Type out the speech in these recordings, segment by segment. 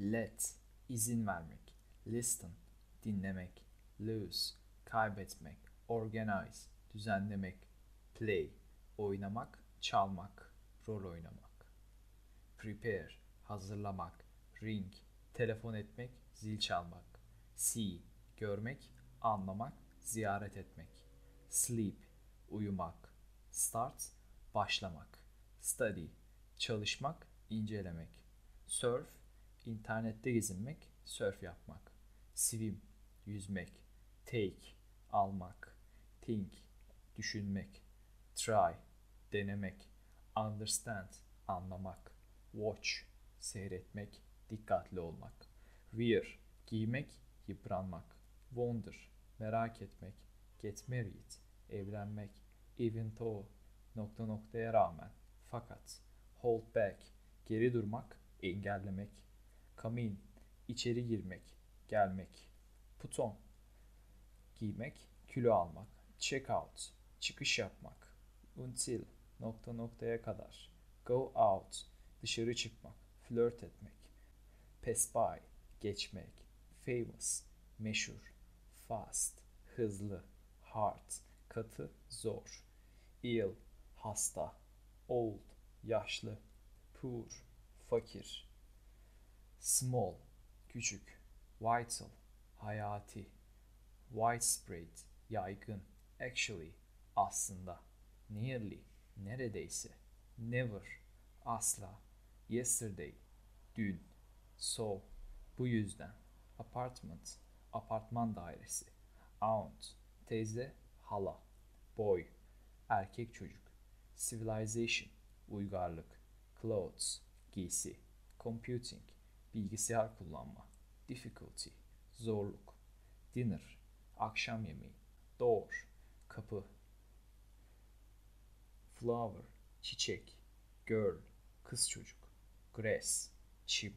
let, izin vermek, listen, dinlemek, lose, kaybetmek, organize, düzenlemek, play, oynamak, çalmak, rol oynamak, prepare, hazırlamak, ring, telefon etmek, zil çalmak, see, görmek, anlamak, ziyaret etmek, sleep, uyumak, start, başlamak, study, çalışmak, incelemek, surf, internette gezinmek, surf yapmak, swim, yüzmek, take, almak, think, düşünmek, try, denemek, understand, anlamak, watch, seyretmek, dikkatli olmak, wear, giymek, yıpranmak, wonder, merak etmek, get married, evlenmek, even though, nokta noktaya rağmen, fakat, hold back, geri durmak, engellemek, come in, içeri girmek, gelmek, put on, giymek, kilo almak, check out, çıkış yapmak, until, nokta noktaya kadar, go out, dışarı çıkmak, flirt etmek, pass by, geçmek, famous, meşhur, fast, hızlı, hard, katı, zor, ill, hasta, old, yaşlı, poor, fakir, small, küçük, vital, hayati, widespread, yaygın, actually, aslında, nearly, neredeyse, never, asla, yesterday, dün, so, bu yüzden, apartment, apartman dairesi, aunt, teyze, hala, boy, erkek çocuk, civilization, uygarlık, clothes, giysi, computing, bilgisayar kullanma, difficulty, zorluk, dinner, akşam yemeği, door, kapı, flower, çiçek, girl, kız çocuk, grass, çim,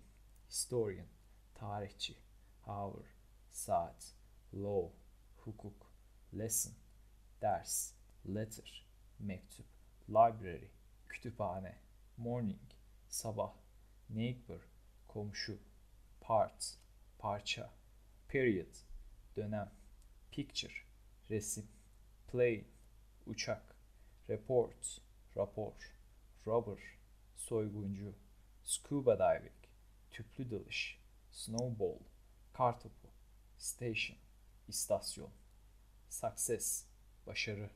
historian, tarihçi, hour, saat, law, hukuk, lesson, ders, letter, mektup, library, kütüphane, morning, sabah, neighbor, komşu, part, parça, period, dönem, picture, resim, plane, uçak, report, rapor, robber, soyguncu, scuba diving, tüplü dalış, snowball, kartopu, station, istasyon, success, başarı,